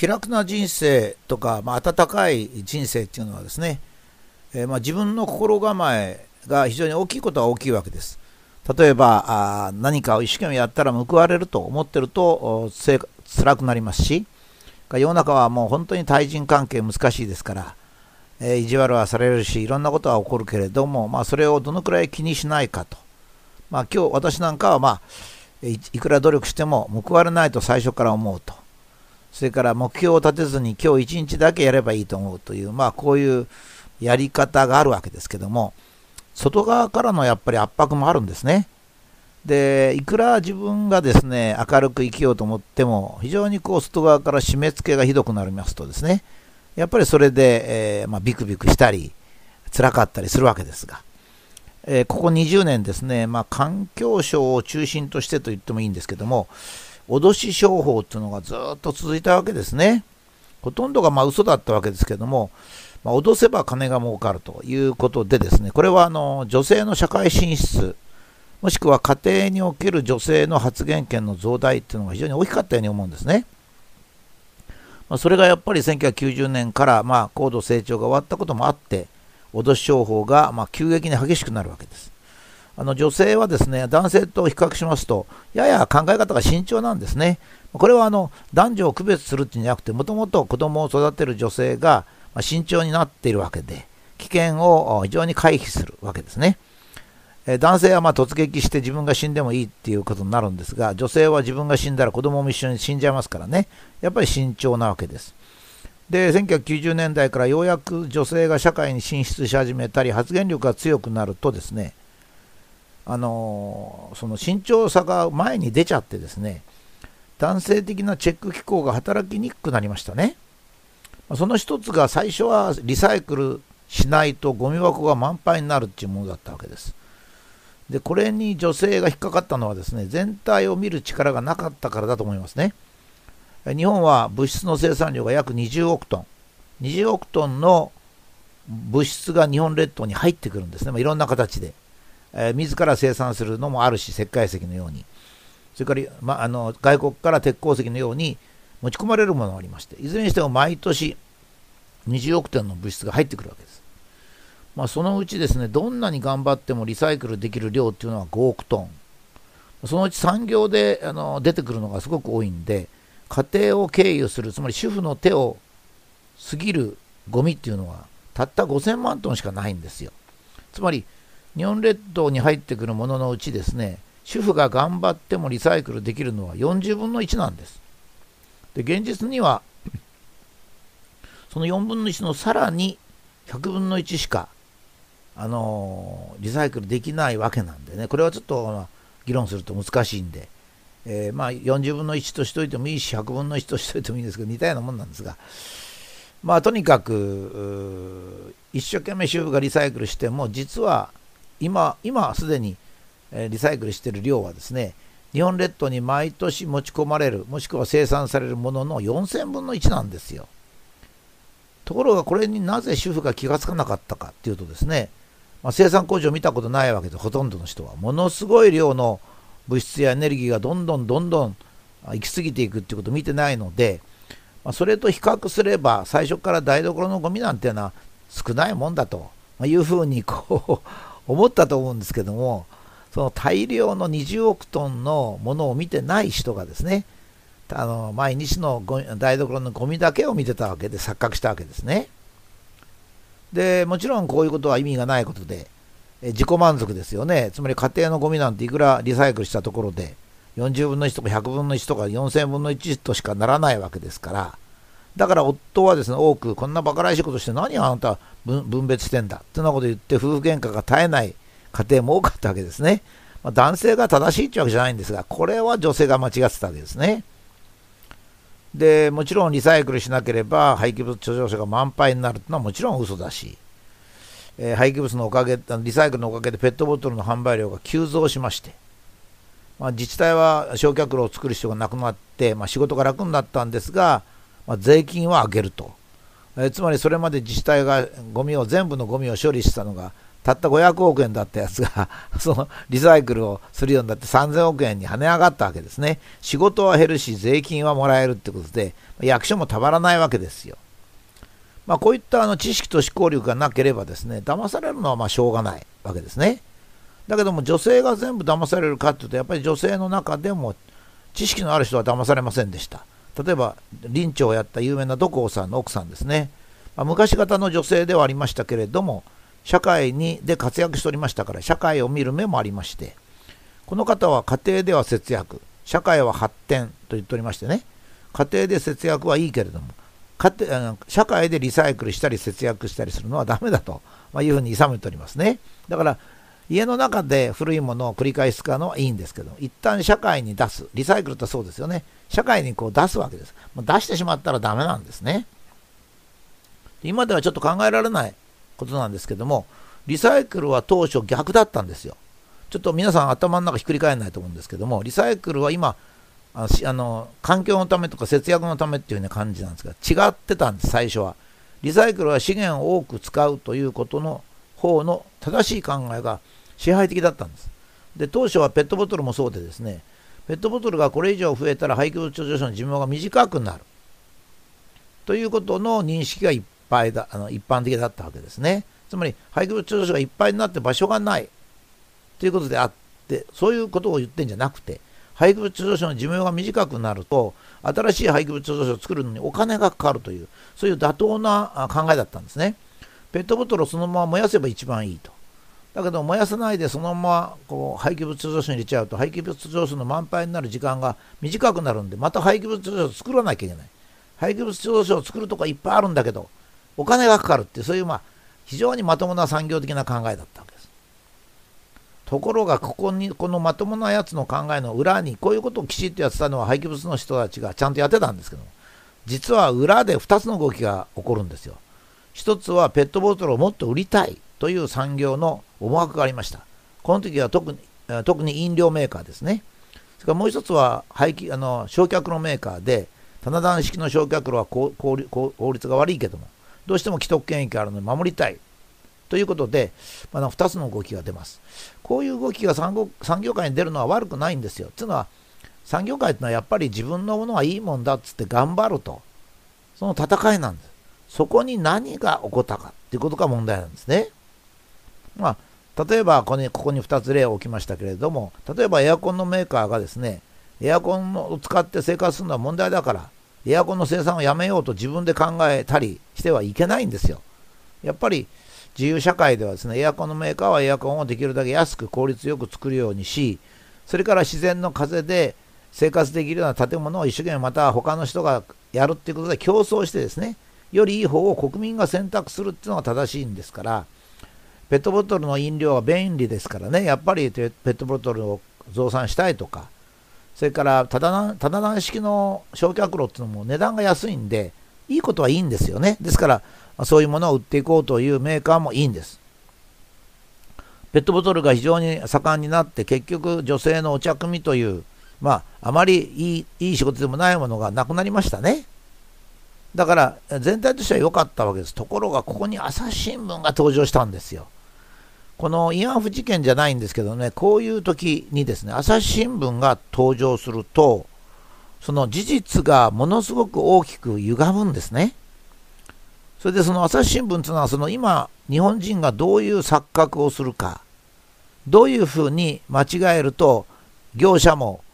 気楽な人生とか、まあ、温かい人生っていうのはですね、えー、まあ、自分の心構えが非常に大きいことは大きいわけです。例えばあ何かを一生懸命やったら報われると思ってると辛くなりますし世の中はもう本当に対人関係難しいですから、えー、意地悪はされるしいろんなことは起こるけれども、まあ、それをどのくらい気にしないかと、まあ、今日私なんかは、まあ、いくら努力しても報われないと最初から思うとそれから目標を立てずに今日一日だけやればいいと思うという、まあ、こういうやり方があるわけですけども外側からのやっぱり圧迫もあるんですね。でいくら自分がですね明るく生きようと思っても非常にこう外側から締め付けがひどくなりますとですねやっぱりそれで、えー、まあ、ビクビクしたり辛かったりするわけですが、えー、ここ20年ですね、まあ、環境省を中心としてと言ってもいいんですけども脅し商法っていうのがずっと続いたわけですねほとんどがまあ嘘だったわけですけども、まあ、脅せば金が儲かるということでですねこれはあの女性の社会進出もしくは家庭における女性の発言権の増大っていうのが非常に大きかったように思うんですね。まあ、それがやっぱり1990年からまあ高度成長が終わったこともあって、脅し商法がま急激に激しくなるわけです。あの女性はですね男性と比較しますと、やや考え方が慎重なんですね。これはあの男女を区別するっていうんじゃなくて、もともと子供を育てる女性が慎重になっているわけで、危険を非常に回避するわけですね。え男性はま突撃して自分が死んでもいいっていうことになるんですが、女性は自分が死んだら子供も一緒に死んじゃいますからね、やっぱり慎重なわけです。で、1990年代からようやく女性が社会に進出し始めたり、発言力が強くなるとですね、あのその慎重さが前に出ちゃってですね、男性的なチェック機構が働きにくくなりましたね。その一つが最初はリサイクルしないとゴミ箱が満杯になるっていうものだったわけです。でこれに女性が引っかかったのはですね全体を見る力がなかったからだと思いますね日本は物質の生産量が約20億トン20億トンの物質が日本列島に入ってくるんですね、まあ、いろんな形で、えー、自ら生産するのもあるし石灰石のように。それから、まあ、の外国から鉄鉱石のように持ち込まれるものがありましていずれにしても毎年20億トンの物質が入ってくるわけです。まあ、そのうちですねどんなに頑張ってもリサイクルできる量っていうのは5億トン。そのうち産業であの出てくるのがすごく多いんで家庭を経由するつまり主婦の手を過ぎるゴミっていうのはたった5000万トンしかないんですよ。つまり日本列島に入ってくるもののうちですね主婦が頑張ってもリサイクルできるのは40分の1なんです。で現実にはその4分の1のさらに100分の1しかあのリサイクルできないわけなんでね、これはちょっと、まあ、議論すると難しいんで、えー、まあ、40分の1としといてもいいし、100分の1としといてもいいんですけど、似たようなもんなんですが、まあ、とにかく、一生懸命主婦がリサイクルしても、実は今、今すでに、リサイクルしている量はですね、日本列島に毎年持ち込まれる、もしくは生産されるものの4000分の1なんですよ。ところがこれになぜ主婦が気がつかなかったかっていうとですね、まあ、生産工場を見たことないわけでほとんどの人はものすごい量の物質やエネルギーがどんどんどんどん行き過ぎていくっていうことを見てないので、まあ、それと比較すれば最初から台所のゴミなんていうのは少ないもんだというふうにこう思ったと思うんですけどもその大量の20億トンのものを見てない人がですねあの毎日の台所のゴミだけを見てたわけで錯覚したわけですね。でもちろんこういうことは意味がないことで、え自己満足ですよね。つまり家庭のゴミなんていくらリサイクルしたところで、40分の1とか100分の1とか4000分の1としかならないわけですから、だから夫はですね、多く、こんな馬鹿らしいことして何あなた分別してんだってなこと言って、夫婦喧嘩が絶えない家庭も多かったわけですね。まあ、男性が正しいってわけじゃないんですが、これは女性が間違ってたわけですね。でもちろんリサイクルしなければ廃棄物貯蔵所が満杯になるというのはもちろん嘘だし、えー、廃棄物のおかげリサイクルのおかげでペットボトルの販売量が急増しまして、まあ、自治体は焼却炉を作る必要がなくなって、まあ、仕事が楽になったんですが、まあ、税金は上げると、え、つまりそれまで自治体がゴミを全部のゴミを処理したのがたった500億円だったやつが そのリサイクルをするようになって3000億円に跳ね上がったわけですね。仕事は減るし、税金はもらえるってことで、役所もたまらないわけですよ。まあ、こういったあの知識と思考力がなければですね、騙されるのはましょうがないわけですね。だけども女性が全部騙されるかっていうと、やっぱり女性の中でも知識のある人は騙されませんでした。例えば、林長をやった有名な土光さんの奥さんですね。まあ、昔型の女性ではありましたけれども、社会にで活躍しておりましたから、社会を見る目もありまして、この方は家庭では節約、社会は発展と言っておりましてね、家庭で節約はいいけれども、家庭社会でリサイクルしたり節約したりするのはダメだと、まいうふうに諌めておりますね。だから家の中で古いものを繰り返し使うのはいいんですけど、一旦社会に出す。リサイクルってそうですよね。社会にこう出すわけです。もう出してしまったらダメなんですね。今ではちょっと考えられないことなんですけども、リサイクルは当初逆だったんですよ。ちょっと皆さん頭の中ひっくり返らないと思うんですけども、リサイクルは今、あの環境のためとか節約のためっていうような感じなんですが、違ってたんです、最初は。リサイクルは資源を多く使うということの方の正しい考えが支配的だったんです。で、当初はペットボトルもそうでですね、ペットボトルがこれ以上増えたら廃棄物上昇の寿命が短くなる。ということの認識がいっぱいだ、あの一般的だったわけですね。つまり、廃棄物上昇がいっぱいになって場所がない。ということであって、そういうことを言ってんじゃなくて、廃棄物上昇の寿命が短くなると、新しい廃棄物上昇を作るのにお金がかかるという、そういう妥当な考えだったんですね。ペットボトルをそのまま燃やせば一番いいと。だけど燃やさないでそのままこう廃棄物上昇に入れちゃうと廃棄物上昇の満杯になる時間が短くなるんでまた廃棄物上昇を作らなきゃいけない。廃棄物上昇を作るとかいっぱいあるんだけどお金がかかるってそういうまあ非常にまともな産業的な考えだったわけです。ところがここにこのまともなやつの考えの裏にこういうことをきちっとやってたのは廃棄物の人たちがちゃんとやってたんですけど実は裏で2つの動きが起こるんですよ。一つはペットボトルをもっと売りたいという産業の思惑がありました。この時は特に特に飲料メーカーですね。それからもう一つは廃棄あの焼却炉メーカーで、棚段式の焼却炉は効率が悪いけども、どうしても既得権益があるので守りたい。ということで、まあ、2つの動きが出ます。こういう動きが産業界に出るのは悪くないんですよ。というのは、産業界ってのはやっぱり自分のものはいいもんだっつって頑張ると。その戦いなんです。そこに何が起こったかっていうことが問題なんですね。まあ、例えばここにここに2つ例を置きましたけれども、例えばエアコンのメーカーがですね、エアコンを使って生活するのは問題だから、エアコンの生産をやめようと自分で考えたりしてはいけないんですよ。やっぱり自由社会ではですね、エアコンのメーカーはエアコンをできるだけ安く効率よく作るようにし、それから自然の風で生活できるような建物を一生懸命また他の人がやるっていうことで競争してですね、よりいい方を国民が選択するっていうのが正しいんですから、ペットボトルの飲料は便利ですからね、やっぱりペットボトルを増産したいとか、それからただただ段式の焼却炉っていうのも値段が安いんで、いいことはいいんですよね。ですから、そういうものを売っていこうというメーカーもいいんです。ペットボトルが非常に盛んになって、結局女性のお茶組という、まあ、あまりいいいい仕事でもないものがなくなりましたね。だから全体としては良かったわけです。ところがここに朝日新聞が登場したんですよ。この慰安婦事件じゃないんですけどね、こういう時にですね、朝日新聞が登場すると、その事実がものすごく大きく歪むんですね。それでその朝日新聞というのは、その今、日本人がどういう錯覚をするか、どういうふうに間違えると、業者も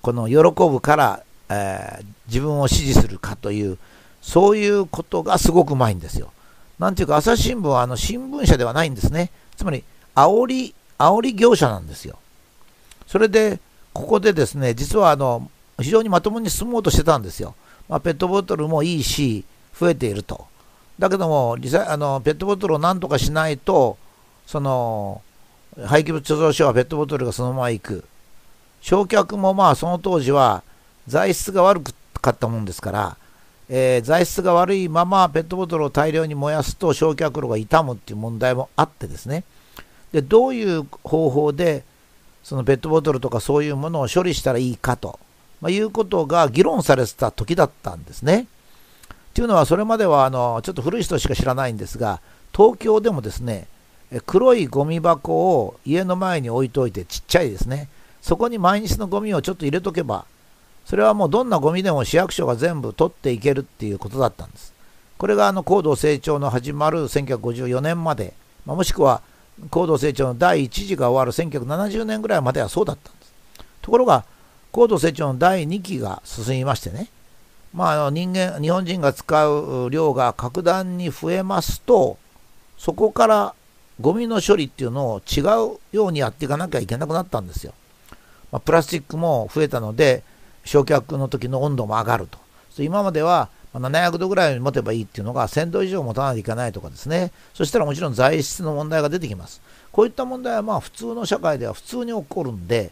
この喜ぶから、えー、自分を支持するかという、そういうことがすごくうまいんですよ。なんていうか、朝日新聞はあの新聞社ではないんですね。つまり、煽り、煽り業者なんですよ。それで、ここでですね、実はあの、非常にまともに進もうとしてたんですよ。まあ、ペットボトルもいいし、増えていると。だけども、あのペットボトルをなんとかしないと、その、廃棄物貯蔵所はペットボトルがそのまま行く。焼却もまあその当時は材質が悪かったもんですから、えー、材質が悪いままペットボトルを大量に燃やすと焼却炉が傷むっていう問題もあってですねでどういう方法でそのペットボトルとかそういうものを処理したらいいかと、まあ、いうことが議論されてた時だったんですね。というのはそれまではあのちょっと古い人しか知らないんですが東京でもですね黒いゴミ箱を家の前に置いといてちっちゃいですねそこに毎日のゴミをちょっと入れとけばそれはもうどんなゴミでも市役所が全部取っていけるっていうことだったんですこれがあの高度成長の始まる1954年まで、まあ、もしくは高度成長の第1次が終わる1970年ぐらいまではそうだったんですところが高度成長の第2期が進みましてねまあ、人間日本人が使う量が格段に増えますとそこからゴミの処理っていうのを違うようにやっていかなきゃいけなくなったんですよ。まあ、プラスチックも増えたので焼却の時の温度も上がると。今までは700度ぐらい持てばいいっていうのが1000度以上持たないといけないとかですね。そしたらもちろん材質の問題が出てきます。こういった問題はまあ普通の社会では普通に起こるんで、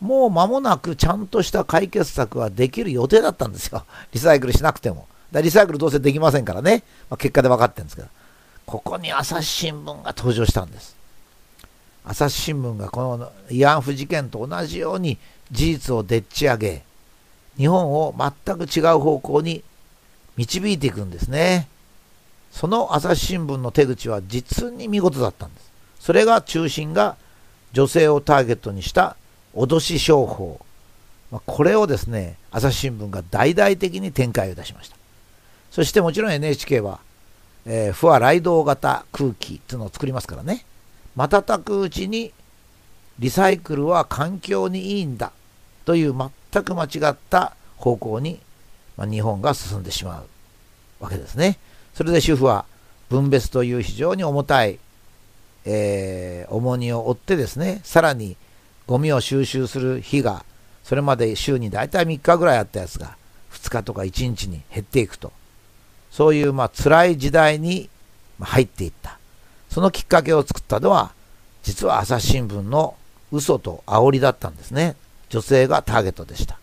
もう間もなくちゃんとした解決策はできる予定だったんですよ。リサイクルしなくても。だリサイクルどうせできませんからね。まあ、結果で分かってるんですけど。ここに朝日新聞が登場したんです。朝日新聞がこの慰安婦事件と同じように事実をでっち上げ、日本を全く違う方向に導いていくんですね。その朝日新聞の手口は実に見事だったんです。それが中心が女性をターゲットにした脅し商法。これをですね、朝日新聞が大々的に展開いたしました。そしてもちろん NHK は、えー、不破雷動型空気っていうのを作りますからね。瞬くうちにリサイクルは環境にいいんだという全く間違った方向に、ま、日本が進んでしまうわけですね。それで主婦は分別という非常に重たい、えー、重荷を負ってですね、さらにゴミを収集する日が、それまで週に大体3日ぐらいあったやつが、2日とか1日に減っていくと。そういうまあ辛い時代に入っていった。そのきっかけを作ったのは、実は朝日新聞の嘘と煽りだったんですね。女性がターゲットでした。